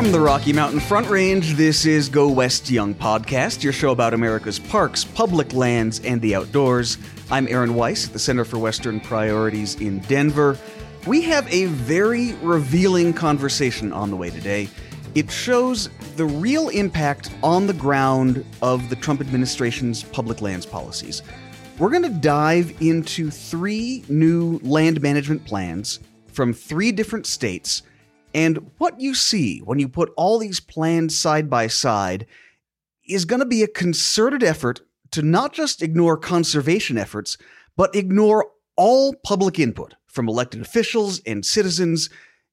From the Rocky Mountain Front Range, this is Go West Young Podcast, your show about America's parks, public lands, and the outdoors. I'm Aaron Weiss at the Center for Western Priorities in Denver. We have a very revealing conversation on the way today. It shows the real impact on the ground of the Trump administration's public lands policies. We're going to dive into three new land management plans from three different states and what you see when you put all these plans side by side is going to be a concerted effort to not just ignore conservation efforts, but ignore all public input from elected officials and citizens,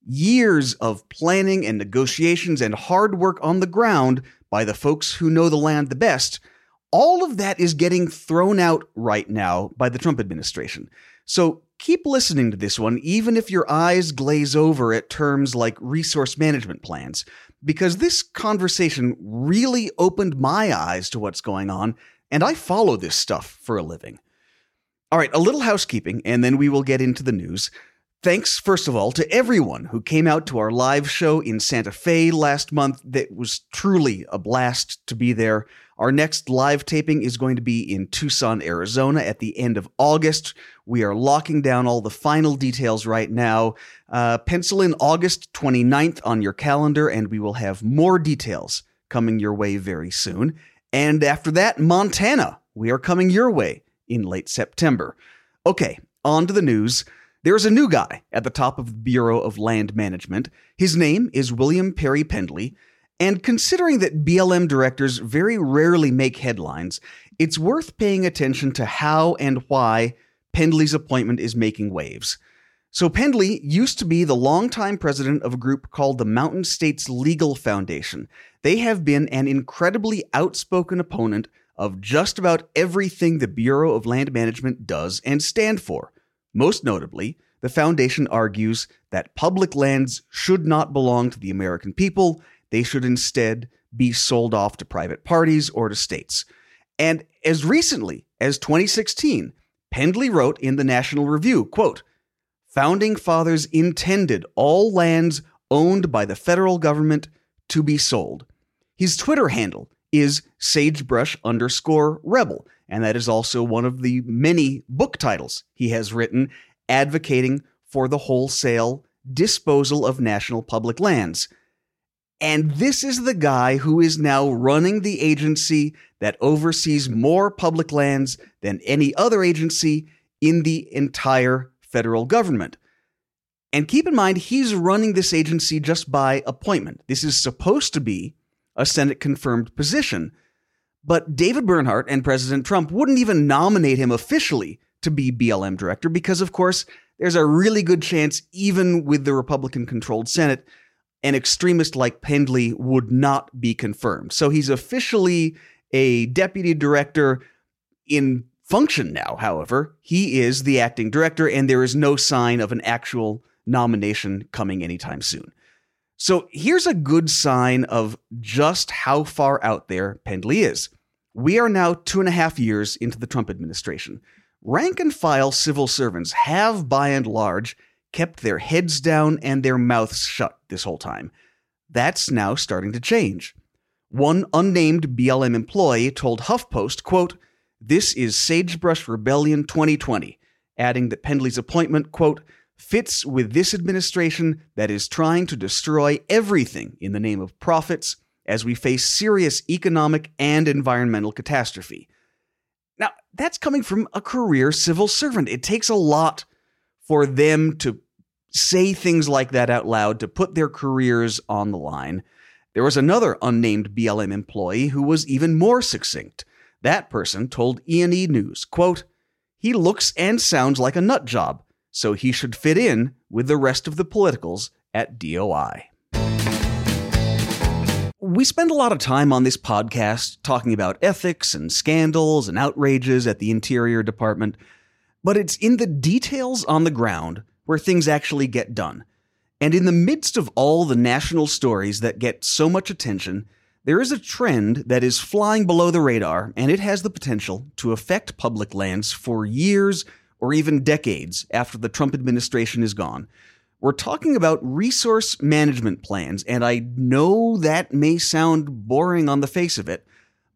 years of planning and negotiations and hard work on the ground by the folks who know the land the best. All of that is getting thrown out right now by the Trump administration. So keep listening to this one, even if your eyes glaze over at terms like resource management plans, because this conversation really opened my eyes to what's going on, and I follow this stuff for a living. All right, a little housekeeping, and then we will get into the news. Thanks, first of all, to everyone who came out to our live show in Santa Fe last month. That was truly a blast to be there. Our next live taping is going to be in Tucson, Arizona at the end of August. We are locking down all the final details right now. Uh, pencil in August 29th on your calendar, and we will have more details coming your way very soon. And after that, Montana. We are coming your way in late September. Okay, on to the news. There's a new guy at the top of the Bureau of Land Management. His name is William Perry Pendley. And considering that BLM directors very rarely make headlines, it's worth paying attention to how and why Pendley's appointment is making waves. So, Pendley used to be the longtime president of a group called the Mountain States Legal Foundation. They have been an incredibly outspoken opponent of just about everything the Bureau of Land Management does and stand for. Most notably, the foundation argues that public lands should not belong to the American people they should instead be sold off to private parties or to states. And as recently as 2016, Pendley wrote in the National Review, quote, Founding fathers intended all lands owned by the federal government to be sold. His Twitter handle is sagebrush underscore rebel, and that is also one of the many book titles he has written advocating for the wholesale disposal of national public lands. And this is the guy who is now running the agency that oversees more public lands than any other agency in the entire federal government. And keep in mind, he's running this agency just by appointment. This is supposed to be a Senate confirmed position. But David Bernhardt and President Trump wouldn't even nominate him officially to be BLM director because, of course, there's a really good chance, even with the Republican controlled Senate, an extremist like Pendley would not be confirmed. So he's officially a deputy director in function now, however. He is the acting director, and there is no sign of an actual nomination coming anytime soon. So here's a good sign of just how far out there Pendley is. We are now two and a half years into the Trump administration. Rank and file civil servants have, by and large, kept their heads down and their mouths shut this whole time. That's now starting to change. One unnamed BLM employee told HuffPost, quote, This is Sagebrush Rebellion 2020, adding that Pendley's appointment, quote, fits with this administration that is trying to destroy everything in the name of profits as we face serious economic and environmental catastrophe. Now, that's coming from a career civil servant. It takes a lot for them to say things like that out loud, to put their careers on the line. There was another unnamed BLM employee who was even more succinct. That person told E&E News, quote, "He looks and sounds like a nut job, so he should fit in with the rest of the politicals at DOI." We spend a lot of time on this podcast talking about ethics and scandals and outrages at the Interior Department, but it's in the details on the ground where things actually get done. And in the midst of all the national stories that get so much attention, there is a trend that is flying below the radar, and it has the potential to affect public lands for years or even decades after the Trump administration is gone. We're talking about resource management plans, and I know that may sound boring on the face of it,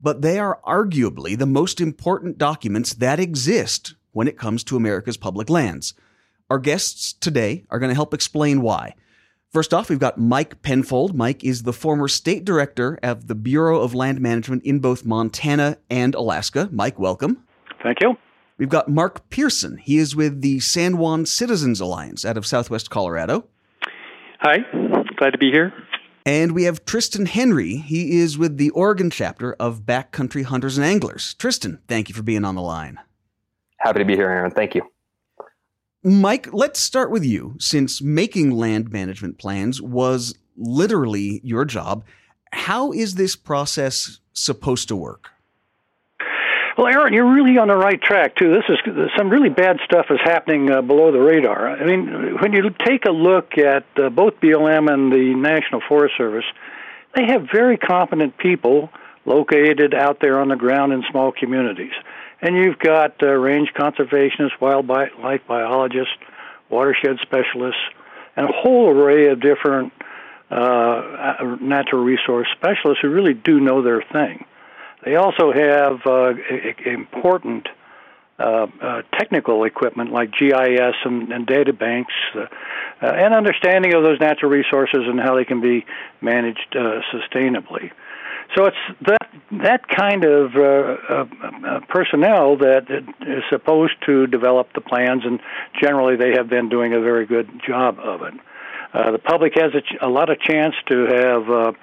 but they are arguably the most important documents that exist when it comes to America's public lands. Our guests today are going to help explain why. First off, we've got Mike Penfold. Mike is the former state director of the Bureau of Land Management in both Montana and Alaska. Mike, welcome. Thank you. We've got Mark Pearson. He is with the San Juan Citizens Alliance out of southwest Colorado. Hi, glad to be here. And we have Tristan Henry. He is with the Oregon chapter of Backcountry Hunters and Anglers. Tristan, thank you for being on the line. Happy to be here, Aaron. Thank you. Mike, let's start with you. Since making land management plans was literally your job, how is this process supposed to work? Well, Aaron, you're really on the right track too. This is some really bad stuff is happening uh, below the radar. I mean, when you take a look at uh, both BLM and the National Forest Service, they have very competent people located out there on the ground in small communities. And you've got uh, range conservationists, wildlife biologists, watershed specialists, and a whole array of different uh, natural resource specialists who really do know their thing. They also have uh, important uh, uh, technical equipment like GIS and, and data banks, uh, uh, and understanding of those natural resources and how they can be managed uh, sustainably. So it's that that kind of personnel that is supposed to develop the plans, and generally they have been doing a very good job of it. the public has a, ch- a lot of chance to have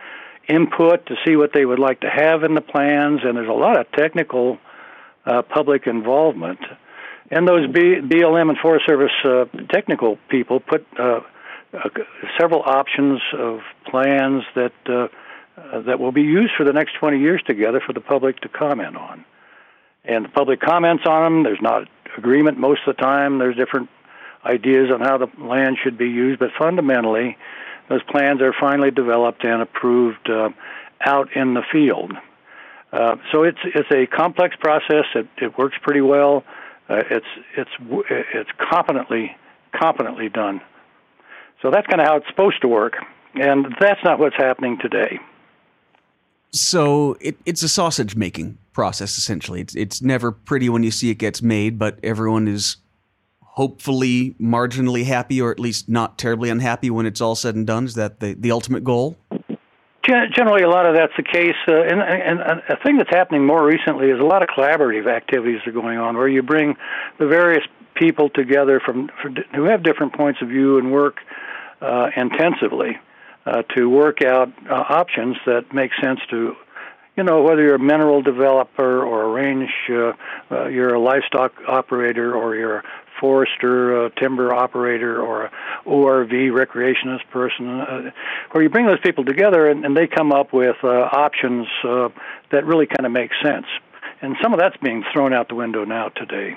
input to see what they would like to have in the plans, and there's a lot of technical uh, public involvement. And those B- BLM and Forest Service uh, technical people put uh, uh, several options of plans that uh, uh, that will be used for the next 20 years together for the public to comment on. And the public comments on them. There's not agreement most of the time. There's different ideas on how the land should be used, but fundamentally, those plans are finally developed and approved uh, out in the field. Uh, so it's it's a complex process. It, it works pretty well. Uh, it's it's it's competently competently done. So that's kind of how it's supposed to work, and that's not what's happening today. So it, it's a sausage making process essentially. It's it's never pretty when you see it gets made, but everyone is hopefully marginally happy or at least not terribly unhappy when it's all said and done? Is that the, the ultimate goal? Generally, a lot of that's the case. Uh, and, and a thing that's happening more recently is a lot of collaborative activities are going on where you bring the various people together from, who have different points of view and work uh, intensively uh, to work out uh, options that make sense to you know, whether you're a mineral developer or a range, uh, uh, you're a livestock operator or you're a forester, a timber operator, or a ORV recreationist person, uh, where you bring those people together and, and they come up with uh, options uh, that really kind of make sense. And some of that's being thrown out the window now today.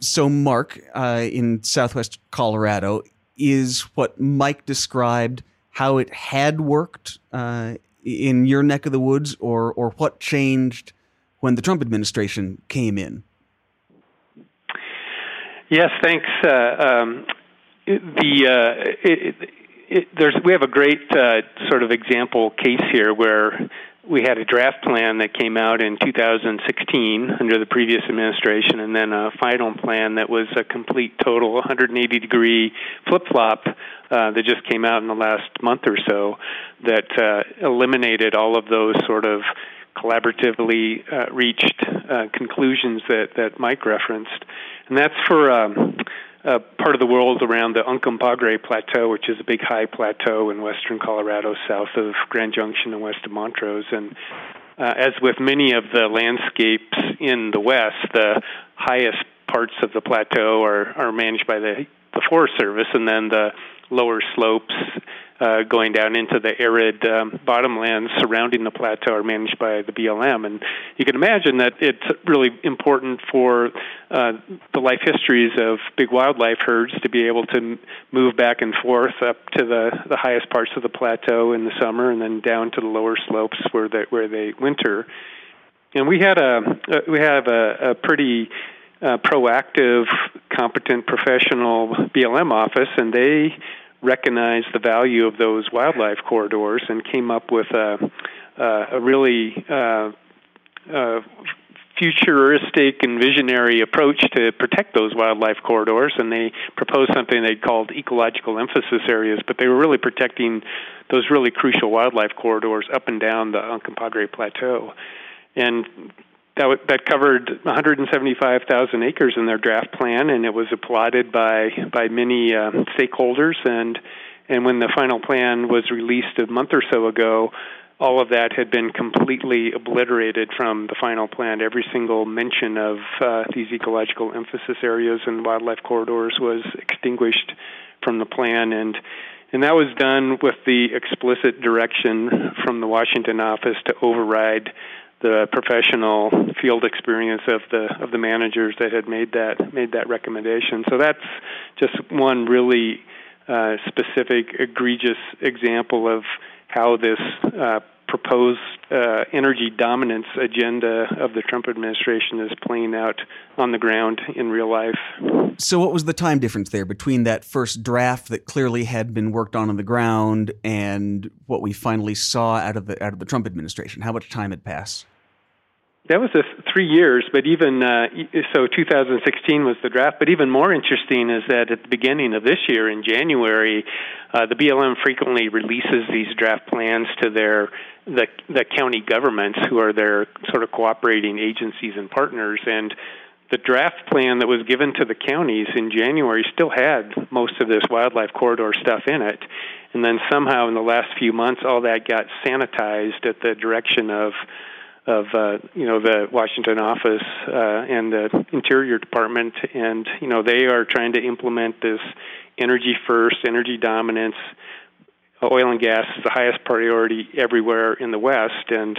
So, Mark, uh, in southwest Colorado, is what Mike described how it had worked uh, in your neck of the woods, or or what changed when the Trump administration came in? Yes, thanks. Uh, um, the uh, it, it, there's we have a great uh, sort of example case here where we had a draft plan that came out in 2016 under the previous administration, and then a final plan that was a complete total 180 degree flip flop uh, that just came out in the last month or so that uh, eliminated all of those sort of collaboratively uh, reached uh, conclusions that, that Mike referenced. And that's for um, a part of the world around the Uncompahgre Plateau, which is a big high plateau in western Colorado, south of Grand Junction and west of Montrose. And uh, as with many of the landscapes in the west, the highest parts of the plateau are, are managed by the, the Forest Service, and then the lower slopes uh, going down into the arid um, bottomlands surrounding the plateau are managed by the BLM. And you can imagine that it's really important for uh, the life histories of big wildlife herds to be able to move back and forth up to the, the highest parts of the plateau in the summer and then down to the lower slopes where they, where they winter. And we had a, uh, we have a, a pretty uh, proactive, competent, professional BLM office, and they recognized the value of those wildlife corridors and came up with a, a really uh, uh, futuristic and visionary approach to protect those wildlife corridors, and they proposed something they called ecological emphasis areas. But they were really protecting those really crucial wildlife corridors up and down the Uncompahgre Plateau, and that that covered 175,000 acres in their draft plan, and it was applauded by by many uh, stakeholders. and And when the final plan was released a month or so ago, all of that had been completely obliterated from the final plan. Every single mention of uh, these ecological emphasis areas and wildlife corridors was extinguished from the plan, and and that was done with the explicit direction from the Washington office to override the professional field experience of the of the managers that had made that made that recommendation. So that's just one really uh, specific, egregious example of how this uh, proposed uh, energy dominance agenda of the Trump administration is playing out on the ground in real life. So, what was the time difference there between that first draft that clearly had been worked on on the ground and what we finally saw out of the out of the Trump administration? How much time had passed? That was a three years, but even uh, so, 2016 was the draft. But even more interesting is that at the beginning of this year, in January, uh, the BLM frequently releases these draft plans to their the the county governments, who are their sort of cooperating agencies and partners, and the draft plan that was given to the counties in January still had most of this wildlife corridor stuff in it. And then somehow in the last few months, all that got sanitized at the direction of of uh, you know the Washington office uh, and the Interior Department, and you know they are trying to implement this energy first, energy dominance. Oil and gas is the highest priority everywhere in the West, and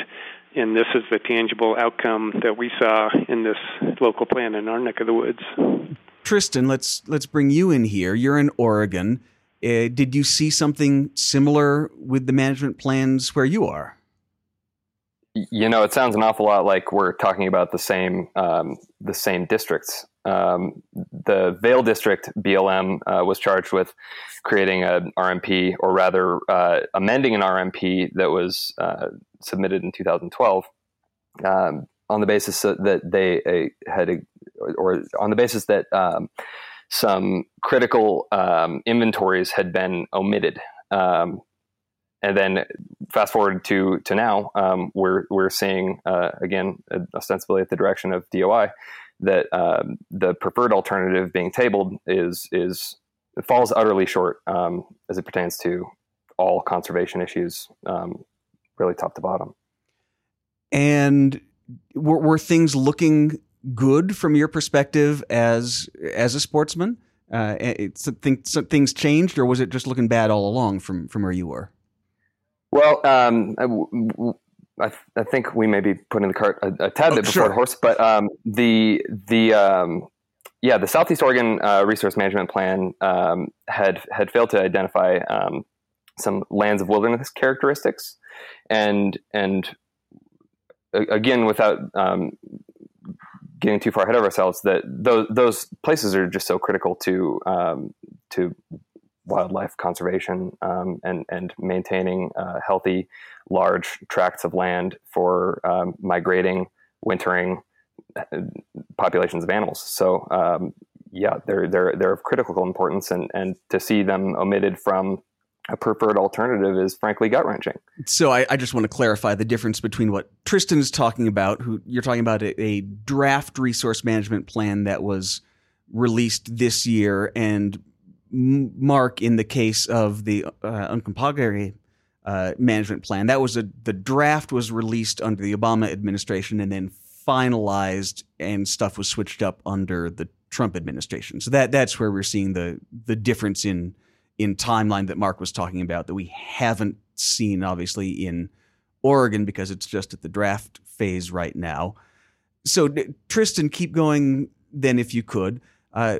and this is the tangible outcome that we saw in this local plan in our neck of the woods. Tristan, let's let's bring you in here. You're in Oregon. Uh, did you see something similar with the management plans where you are? You know, it sounds an awful lot like we're talking about the same um, the same districts. Um, the Vale district BLM uh, was charged with creating an RMP, or rather uh, amending an RMP that was uh, submitted in 2012, um, on the basis that they uh, had, or on the basis that um, some critical um, inventories had been omitted. Um, and then fast forward to to now, um, we're we're seeing uh, again ostensibly at the direction of DOI that um, the preferred alternative being tabled is is falls utterly short um, as it pertains to all conservation issues, um, really top to bottom. And were, were, things looking good from your perspective as as a sportsman? Uh, it, some things changed, or was it just looking bad all along from from where you were? Well, um, I, I, think we may be putting the cart a, a tad oh, bit before sure. the horse, but um, the the um, yeah the Southeast Oregon uh, Resource Management Plan um, had had failed to identify um, some lands of wilderness characteristics, and and again without um, getting too far ahead of ourselves, that those those places are just so critical to to wildlife conservation um, and and maintaining uh, healthy, large tracts of land for um, migrating, wintering uh, populations of animals. So um, yeah, they're they're they're of critical importance, and and to see them omitted from a preferred alternative is frankly gut wrenching. So I, I, just want to clarify the difference between what Tristan is talking about. Who you're talking about a, a draft resource management plan that was released this year and mark in the case of the uh, uh, management plan. That was a the draft was released under the Obama administration and then finalized and stuff was switched up under the Trump administration. So that that's where we're seeing the the difference in in timeline that Mark was talking about that we haven't seen obviously in Oregon because it's just at the draft phase right now. So Tristan, keep going then if you could. Uh,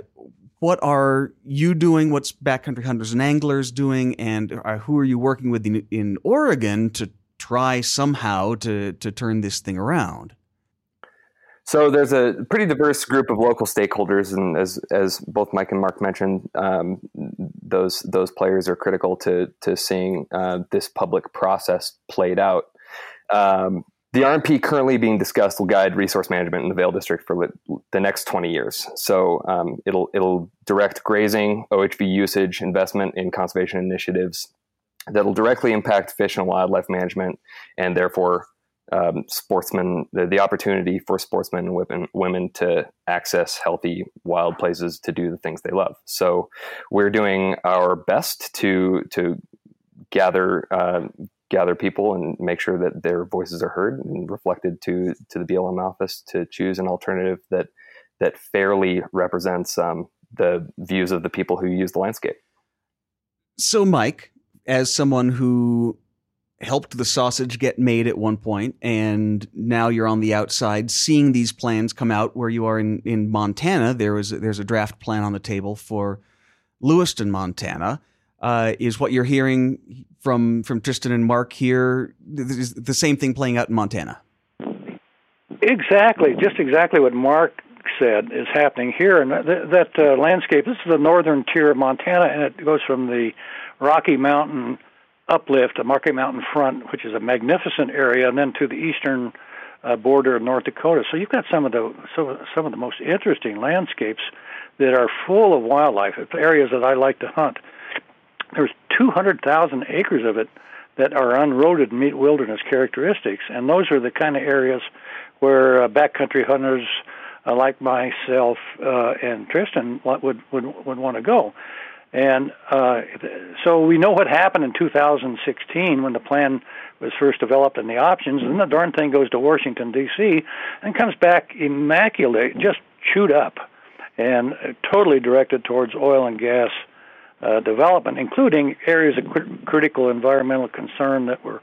what are you doing? What's Backcountry Hunters and Anglers doing? And uh, who are you working with in, in, Oregon to try somehow to, to turn this thing around? So there's a pretty diverse group of local stakeholders, and as as both Mike and Mark mentioned, um, those those players are critical to to seeing uh, this public process played out. Um, the RMP currently being discussed will guide resource management in the Vale District for the next 20 years. So um, it'll it'll direct grazing, OHV usage, investment in conservation initiatives that'll directly impact fish and wildlife management, and therefore um, sportsmen the, the, opportunity for sportsmen and women, women to access healthy wild places to do the things they love. So we're doing our best to to gather uh, gather people and make sure that their voices are heard and reflected to to the BLM office to choose an alternative that that fairly represents um, the views of the people who use the landscape. So, Mike, as someone who helped the sausage get made at one point and now you're on the outside seeing these plans come out where you are in, in Montana there was there's a draft plan on the table for Lewistown Montana uh, is what you're hearing from from Tristan and Mark here is the same thing playing out in Montana exactly just exactly what Mark said is happening here and that, that uh, landscape this is the northern tier of Montana and it goes from the Rocky Mountain uplift, the Rocky Mountain front, which is a magnificent area, and then to the eastern uh, border of North Dakota. So you've got some of the some, some of the most interesting landscapes that are full of wildlife. It's areas that I like to hunt. There's 200,000 acres of it that are unroaded meet wilderness characteristics, and those are the kind of areas where uh, backcountry hunters uh, like myself uh, and Tristan would would would want to go. And uh, so we know what happened in 2016 when the plan was first developed and the options, and then the darn thing goes to Washington D.C. and comes back immaculate, just chewed up, and totally directed towards oil and gas uh, development, including areas of cr- critical environmental concern that were,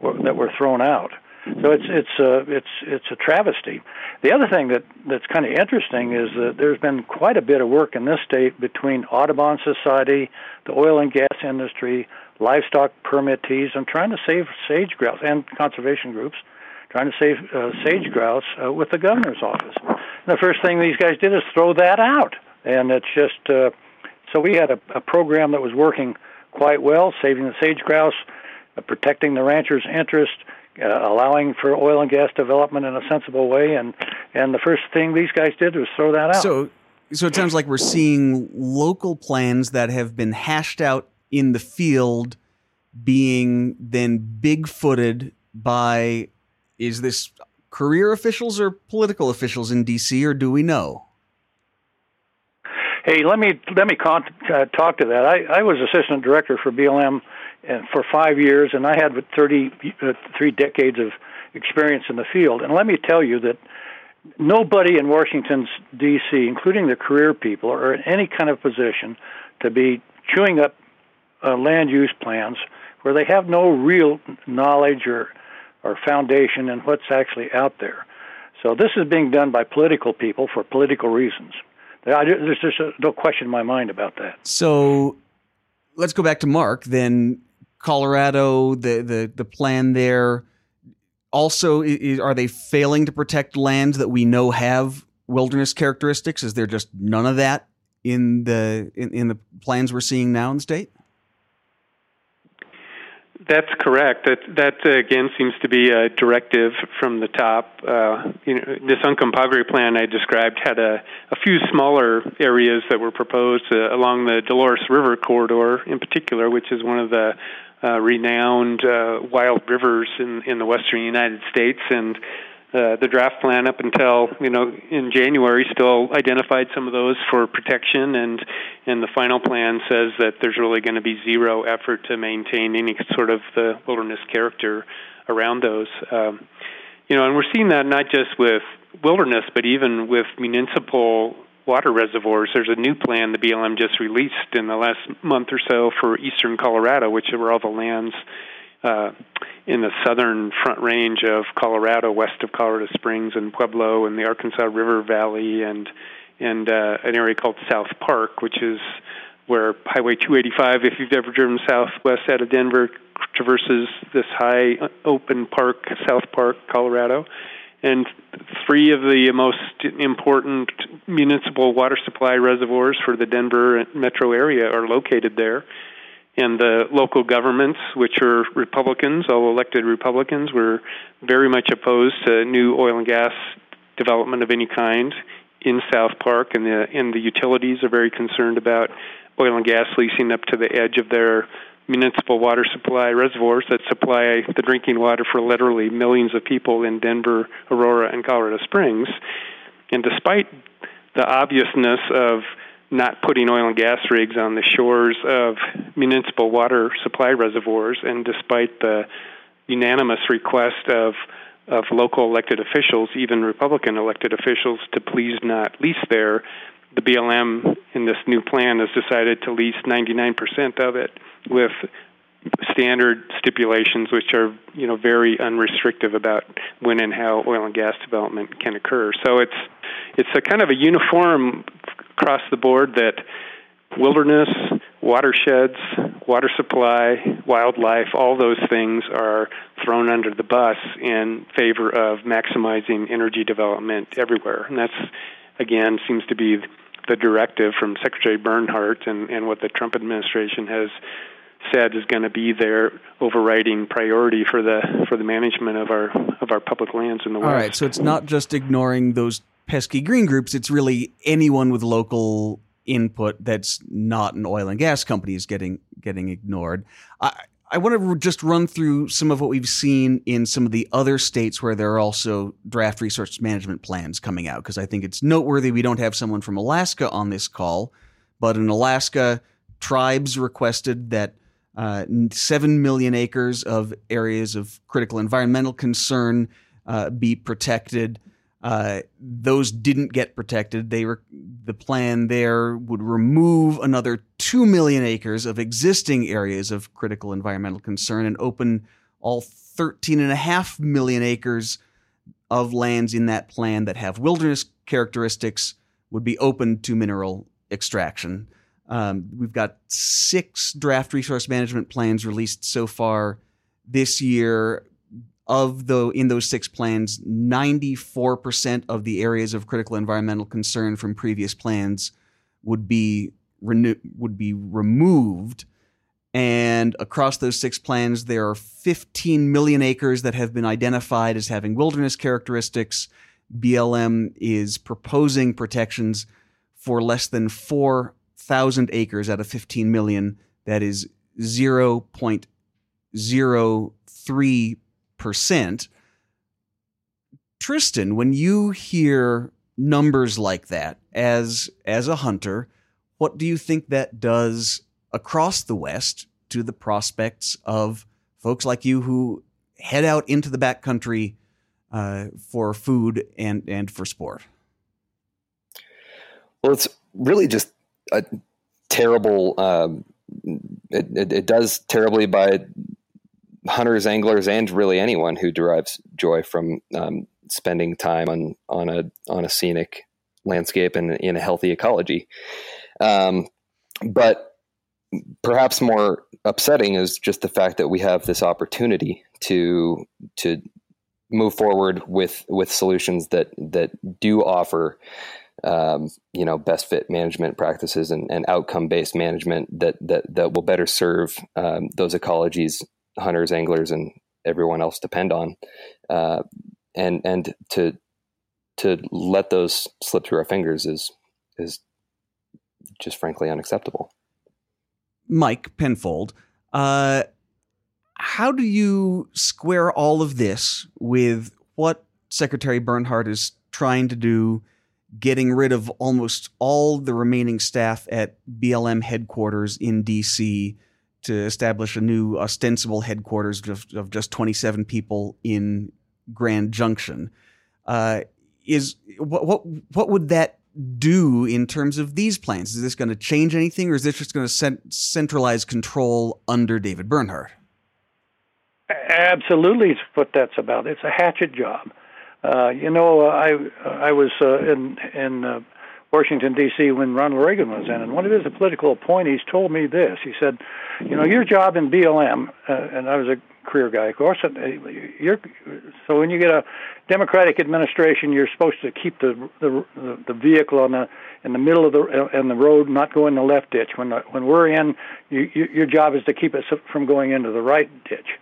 were that were thrown out. So it's it's a uh, it's it's a travesty. The other thing that that's kind of interesting is that there's been quite a bit of work in this state between Audubon Society, the oil and gas industry, livestock permittees, and trying to save sage grouse and conservation groups trying to save uh, sage grouse uh, with the governor's office. And the first thing these guys did is throw that out, and it's just uh, so we had a, a program that was working quite well, saving the sage grouse, uh, protecting the rancher's interest uh, allowing for oil and gas development in a sensible way. And and the first thing these guys did was throw that out. So so it sounds like we're seeing local plans that have been hashed out in the field being then big-footed by is this career officials or political officials in DC or do we know? Hey, let me let me con- uh, talk to that. I, I was assistant director for BLM and for five years, and I had 33 uh, decades of experience in the field. And let me tell you that nobody in Washington D.C., including the career people, are in any kind of position to be chewing up uh, land use plans where they have no real knowledge or or foundation in what's actually out there. So this is being done by political people for political reasons. There's just uh, no question in my mind about that. So let's go back to Mark. Then Colorado, the the the plan there. Also, is, are they failing to protect lands that we know have wilderness characteristics? Is there just none of that in the in, in the plans we're seeing now in the state? That's correct. That that uh, again seems to be a directive from the top. Uh, you know, this Uncompahgre plan I described had a, a few smaller areas that were proposed uh, along the Dolores River corridor, in particular, which is one of the uh, renowned uh, wild rivers in in the western United States, and the draft plan up until you know in January still identified some of those for protection, and and the final plan says that there's really going to be zero effort to maintain any sort of the wilderness character around those. Um, you know, and we're seeing that not just with wilderness, but even with municipal water reservoirs. There's a new plan the BLM just released in the last month or so for eastern Colorado, which are all the lands uh, in the southern front range of Colorado, west of Colorado Springs and Pueblo, and the Arkansas River Valley, and and uh, an area called South Park, which is where Highway 285, if you've ever driven southwest out of Denver, traverses this high uh, open park, South Park, Colorado and three of the most important municipal water supply reservoirs for the Denver metro area are located there. And the local governments, which are Republicans, all elected Republicans, were very much opposed to new oil and gas development of any kind in South Park, and the and the utilities are very concerned about oil and gas leasing up to the edge of their municipal water supply reservoirs that supply the drinking water for literally millions of people in Denver, Aurora, and Colorado Springs. And despite the obviousness of not putting oil and gas rigs on the shores of municipal water supply reservoirs, and despite the unanimous request of of local elected officials, even Republican elected officials, to please not lease there, the BLM in this new plan has decided to lease 99% of it with standard stipulations which are you know very unrestrictive about when and how oil and gas development can occur. So it's it's a kind of a uniform across the board that wilderness watersheds water supply wildlife all those things are thrown under the bus in favor of maximizing energy development everywhere and that's again seems to be the directive from Secretary Bernhardt and, and what the Trump administration has said is going to be their overriding priority for the for the management of our of our public lands in the West. All right, so it's not just ignoring those pesky green groups; it's really anyone with local input that's not an oil and gas company is getting getting ignored. I, I want to just run through some of what we've seen in some of the other states where there are also draft resource management plans coming out because I think it's noteworthy we don't have someone from Alaska on this call, but in Alaska, tribes requested that uh, 7 million acres of areas of critical environmental concern uh, be protected. Uh, those didn't get protected. They were the plan there would remove another two million acres of existing areas of critical environmental concern and open all 13 and a half million acres of lands in that plan that have wilderness characteristics would be open to mineral extraction. Um, we've got six draft resource management plans released so far this year. Of the in those six plans, 94% of the areas of critical environmental concern from previous plans would be renew, would be removed. And across those six plans, there are 15 million acres that have been identified as having wilderness characteristics. BLM is proposing protections for less than 4,000 acres out of 15 million. That is 0.03%. Tristan, when you hear numbers like that as as a hunter, what do you think that does across the West to the prospects of folks like you who head out into the backcountry uh, for food and, and for sport? Well, it's really just a terrible. Um, it, it, it, does terribly by hunters, anglers, and really anyone who derives joy from um, spending time on on a on a scenic landscape and in a healthy ecology. Um, but perhaps more upsetting is just the fact that we have this opportunity to to move forward with with solutions that that do offer um, you know best fit management practices and, and outcome based management that that that will better serve um, those ecologies hunters anglers and everyone else depend on uh, and and to to let those slip through our fingers is is just frankly unacceptable. Mike Penfold, uh, how do you square all of this with what Secretary Bernhardt is trying to do, getting rid of almost all the remaining staff at BLM headquarters in D.C. to establish a new ostensible headquarters of, of just 27 people in Grand Junction? Uh, is what what what would that do in terms of these plans? Is this going to change anything, or is this just going to cent- centralize control under David Bernhardt? Absolutely, what that's about. It's a hatchet job. Uh, you know, I I was uh, in in uh, Washington D.C. when Ronald Reagan was in, and one of his political appointees told me this. He said, "You know, your job in BLM," uh, and I was a career guy. Of course, you're so when you get a Democratic administration, you're supposed to keep the the, the vehicle on the in the middle of the and the road, not go in the left ditch. When the, when we're in, you, you, your job is to keep us from going into the right ditch.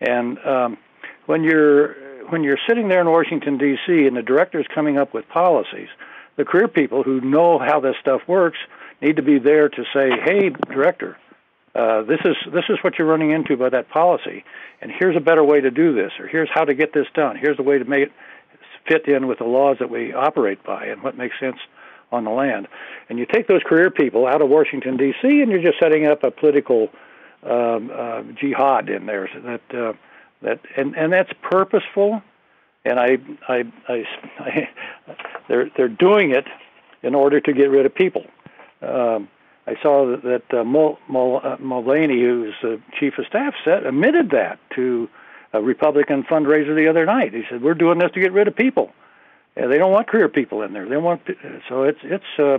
And um, when you're when you're sitting there in Washington D.C. and the director is coming up with policies, the career people who know how this stuff works need to be there to say, "Hey, director, uh, this is this is what you're running into by that policy, and here's a better way to do this, or here's how to get this done. Here's the way to make it fit in with the laws that we operate by, and what makes sense on the land." And you take those career people out of Washington D.C. and you're just setting up a political um, uh, jihad in there so that uh, that and and that's purposeful and I, I, I, I, they're they're doing it in order to get rid of people. Um, I saw that, that uh, Mul, Mul, uh, Mulvaney, who's the chief of staff, said admitted that to a Republican fundraiser the other night. He said, "We're doing this to get rid of people. They don't want career people in there. They want so it's it's uh,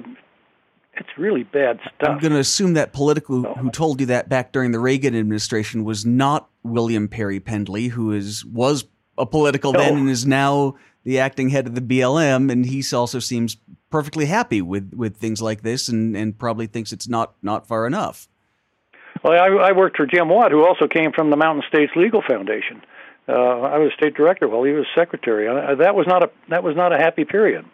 it's really bad stuff." I'm going to assume that political so, who told you that back during the Reagan administration was not William Perry Pendley, who is was a political no. then and is now the acting head of the BLM, and he also seems perfectly happy with, with things like this, and, and probably thinks it's not not far enough. Well, I, I worked for Jim Watt, who also came from the Mountain States Legal Foundation. Uh, I was state director while he was secretary. Uh, that was not a that was not a happy period.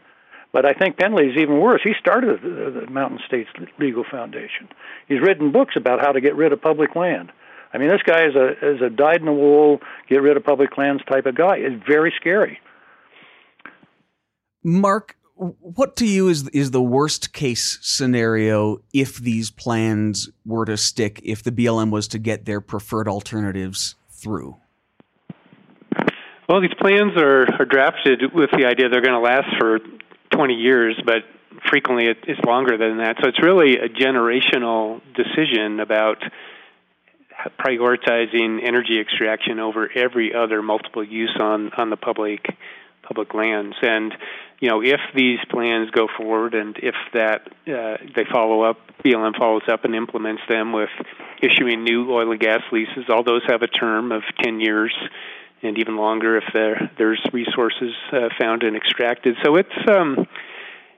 But I think Pendley's even worse. He started the, the Mountain States Legal Foundation. He's written books about how to get rid of public land. I mean, this guy is a is a dyed in the wool, get rid of public lands type of guy. It's very scary. Mark, what to you is is the worst case scenario if these plans were to stick? If the BLM was to get their preferred alternatives through? Well, these plans are, are drafted with the idea they're going to last for 20 years, but frequently it's longer than that. So it's really a generational decision about prioritizing energy extraction over every other multiple use on on the public public lands and you know if these plans go forward and if that uh, they follow up BLM follows up and implements them with issuing new oil and gas leases all those have a term of 10 years and even longer if there there's resources uh, found and extracted. So it's um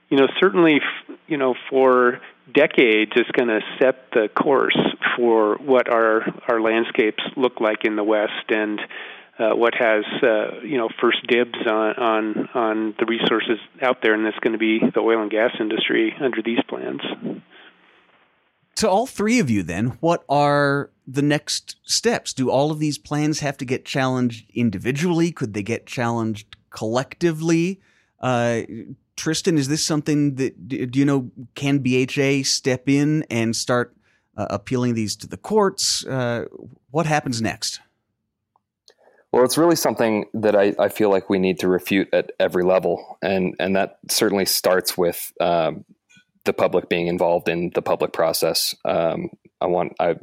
you know certainly you know for decades it's going to set the course for what our our landscapes look like in the West and uh, what has uh, you know first dibs on, on on the resources out there, and that's going to be the oil and gas industry under these plans. To all three of you, then, what are the next steps? Do all of these plans have to get challenged individually? Could they get challenged collectively? Uh, Tristan, is this something that do you know can BHA step in and start uh, appealing these to the courts? Uh, what happens next? Well, it's really something that I, I, feel like we need to refute at every level, and and that certainly starts with um, the public being involved in the public process. Um, I want I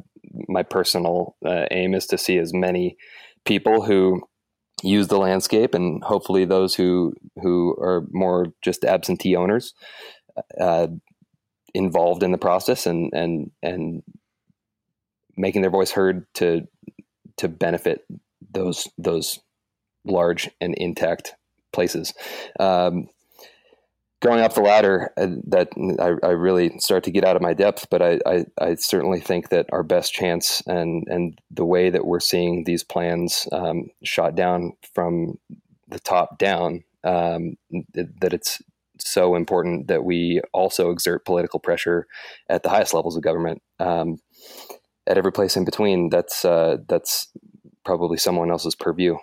my personal uh, aim is to see as many people who use the landscape, and hopefully those who who are more just absentee owners uh, involved in the process and and and making their voice heard to to benefit those those large and intact places. Um, going up the ladder, uh, that I, I, really start to get out of my depth, but I, I, I, certainly think that our best chance and and the way that we're seeing these plans um, shot down from the top down, um, that it's so important that we also exert political pressure at the highest levels of government. Um, at every place in between, that's uh, that's probably someone else's purview.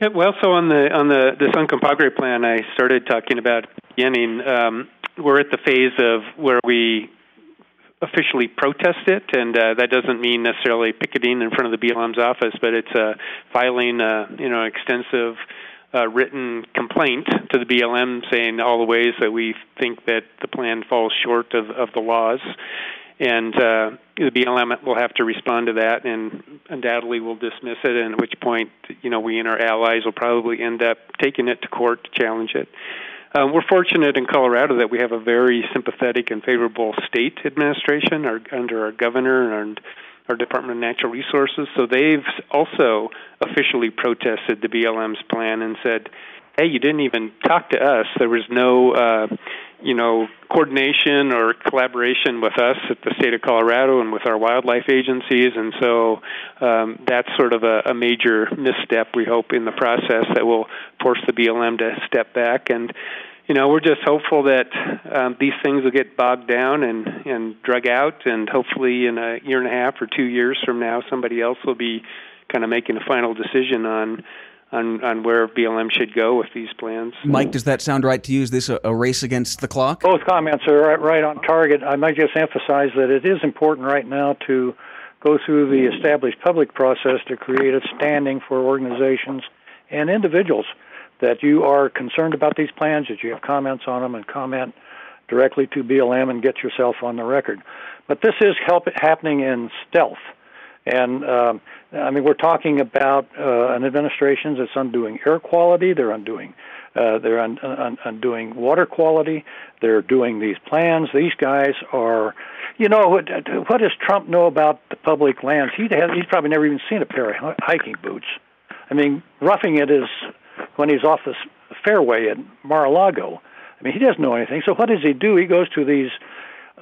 Yeah, well, so on the on the the Uncompahgre plan, I started talking about beginning. Um, we're at the phase of where we officially protest it, and uh, that doesn't mean necessarily picketing in front of the BLM's office, but it's uh, filing, uh, you know, extensive uh, written complaint to the BLM saying all the ways that we think that the plan falls short of, of the laws and uh, the BLM will have to respond to that, and undoubtedly will dismiss it. And at which point, you know, we and our allies will probably end up taking it to court to challenge it. Um, we're fortunate in Colorado that we have a very sympathetic and favorable state administration our, under our governor and our Department of Natural Resources. So they've also officially protested the BLM's plan and said, "Hey, you didn't even talk to us. There was no, uh, you know, coordination or collaboration with us at the state of Colorado and with our wildlife agencies." And so um, that's sort of a, a major misstep. We hope in the process that will force the BLM to step back and you know, we're just hopeful that um, these things will get bogged down and and drug out, and hopefully in a year and a half or two years from now, somebody else will be kind of making a final decision on on on where BLM should go with these plans. Mike, does that sound right to you? Is this a, a race against the clock? Both comments are right, right on target. I might just emphasize that it is important right now to go through the established public process to create a standing for organizations and individuals that you are concerned about these plans, that you have comments on them, and comment directly to BLM and get yourself on the record. But this is help happening in stealth. And um, I mean, we're talking about uh, an administration that's undoing air quality. They're undoing, uh, they're un- un- undoing water quality. They're doing these plans. These guys are, you know, what, what does Trump know about the public lands? He has, he's probably never even seen a pair of hiking boots. I mean, roughing it is when he's off the fairway at Mar-a-Lago. I mean, he doesn't know anything. So what does he do? He goes to these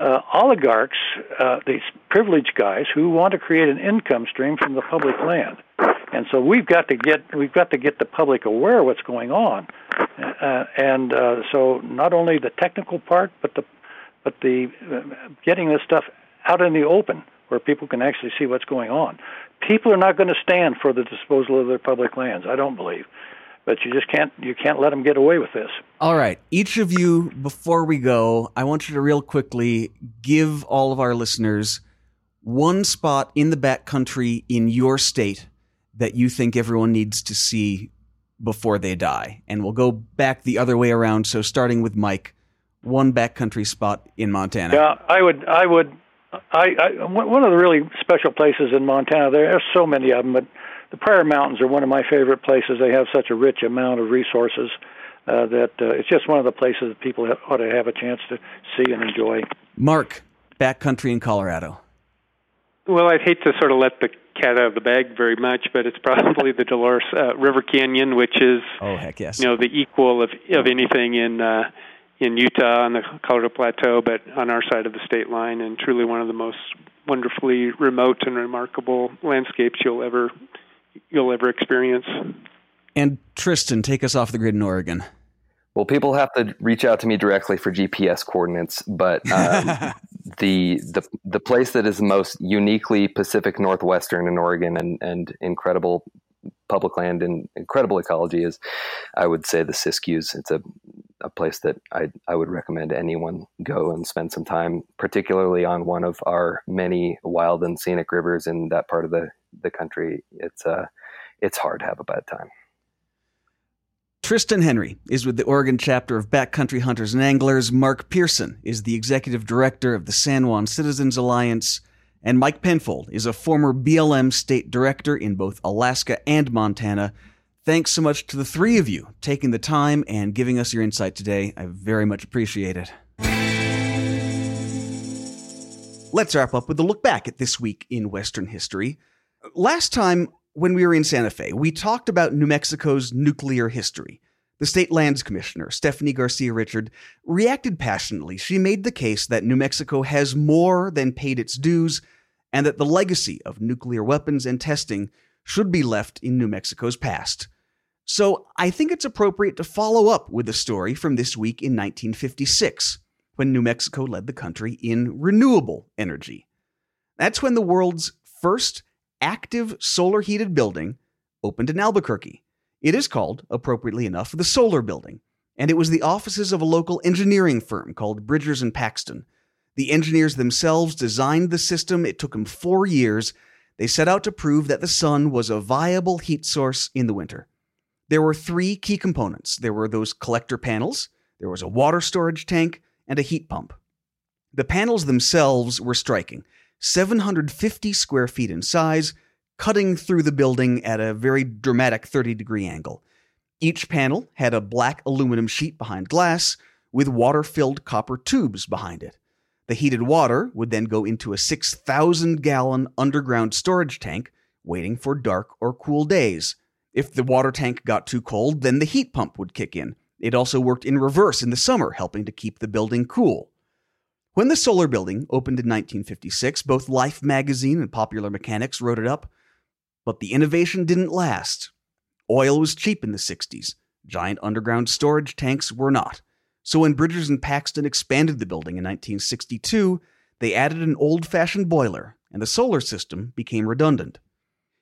uh, oligarchs, uh, these privileged guys who want to create an income stream from the public land. And so we've got to get we've got to get the public aware of what's going on, uh, and uh, so not only the technical part, but the but the uh, getting this stuff out in the open where people can actually see what's going on. People are not going to stand for the disposal of their public lands. I don't believe but you just can't you can't let them get away with this. All right, each of you, before we go, I want you to real quickly give all of our listeners one spot in the backcountry in your state that you think everyone needs to see before they die, and we'll go back the other way around. So, starting with Mike, one backcountry spot in Montana. Yeah, I would, I would, I, I one of the really special places in Montana. There are so many of them, but the Pryor Mountains are one of my favorite places. They have such a rich amount of resources uh, that uh, it's just one of the places that people ought to have a chance to see and enjoy. Mark, backcountry in Colorado. Well, I'd hate to sort of let the cat out of the bag very much, but it's probably the Dolores uh, River Canyon, which is oh heck yes, you know the equal of of anything in uh, in Utah on the Colorado Plateau, but on our side of the state line, and truly one of the most wonderfully remote and remarkable landscapes you'll ever you'll ever experience. And Tristan, take us off the grid in Oregon. Well, people have to reach out to me directly for GPS coordinates, but um, the the the place that is most uniquely Pacific Northwestern in Oregon and and incredible public land and incredible ecology is, I would say, the Siskiyous. It's a a place that I I would recommend anyone go and spend some time, particularly on one of our many wild and scenic rivers in that part of the the country, it's uh, it's hard to have a bad time. Tristan Henry is with the Oregon chapter of Backcountry Hunters and Anglers. Mark Pearson is the executive director of the San Juan Citizens Alliance. And Mike Penfold is a former BLM state director in both Alaska and Montana. Thanks so much to the three of you taking the time and giving us your insight today. I very much appreciate it. Let's wrap up with a look back at this week in Western history. Last time when we were in Santa Fe, we talked about New Mexico's nuclear history. The state lands commissioner, Stephanie Garcia Richard, reacted passionately. She made the case that New Mexico has more than paid its dues and that the legacy of nuclear weapons and testing should be left in New Mexico's past. So I think it's appropriate to follow up with a story from this week in 1956, when New Mexico led the country in renewable energy. That's when the world's first active solar heated building opened in Albuquerque. It is called, appropriately enough, the Solar Building, and it was the offices of a local engineering firm called Bridgers and Paxton. The engineers themselves designed the system. It took them four years. They set out to prove that the sun was a viable heat source in the winter. There were three key components there were those collector panels, there was a water storage tank, and a heat pump. The panels themselves were striking. 750 square feet in size, cutting through the building at a very dramatic 30 degree angle. Each panel had a black aluminum sheet behind glass with water filled copper tubes behind it. The heated water would then go into a 6,000 gallon underground storage tank, waiting for dark or cool days. If the water tank got too cold, then the heat pump would kick in. It also worked in reverse in the summer, helping to keep the building cool. When the solar building opened in 1956, both Life magazine and Popular Mechanics wrote it up, but the innovation didn't last. Oil was cheap in the 60s. Giant underground storage tanks were not. So when Bridgers and Paxton expanded the building in 1962, they added an old fashioned boiler, and the solar system became redundant.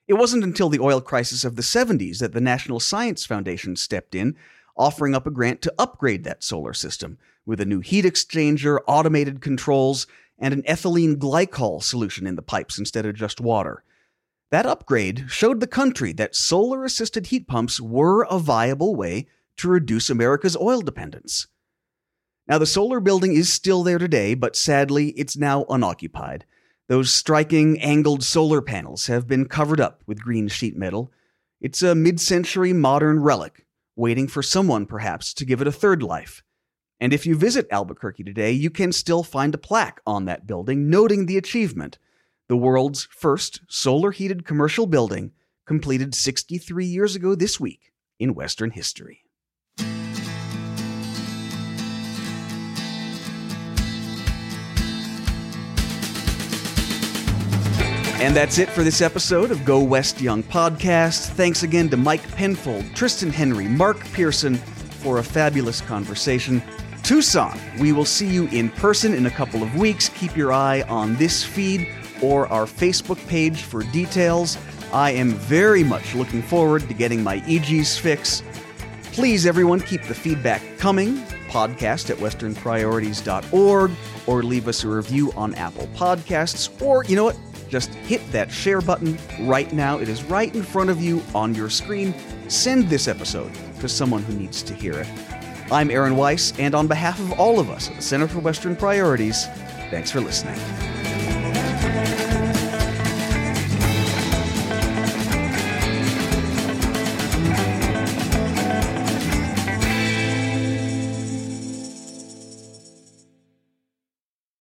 It wasn't until the oil crisis of the 70s that the National Science Foundation stepped in, offering up a grant to upgrade that solar system with a new heat exchanger, automated controls, and an ethylene glycol solution in the pipes instead of just water. That upgrade showed the country that solar assisted heat pumps were a viable way to reduce America's oil dependence. Now, the solar building is still there today, but sadly, it's now unoccupied. Those striking angled solar panels have been covered up with green sheet metal. It's a mid century modern relic, waiting for someone, perhaps, to give it a third life. And if you visit Albuquerque today, you can still find a plaque on that building noting the achievement the world's first solar heated commercial building, completed 63 years ago this week in Western history. And that's it for this episode of Go West Young podcast. Thanks again to Mike Penfold, Tristan Henry, Mark Pearson for a fabulous conversation. Tucson, we will see you in person in a couple of weeks. Keep your eye on this feed or our Facebook page for details. I am very much looking forward to getting my Eegee's fix. Please, everyone, keep the feedback coming. Podcast at westernpriorities.org or leave us a review on Apple Podcasts. Or, you know what? Just hit that share button right now. It is right in front of you on your screen. Send this episode to someone who needs to hear it. I'm Aaron Weiss, and on behalf of all of us at the Center for Western Priorities, thanks for listening.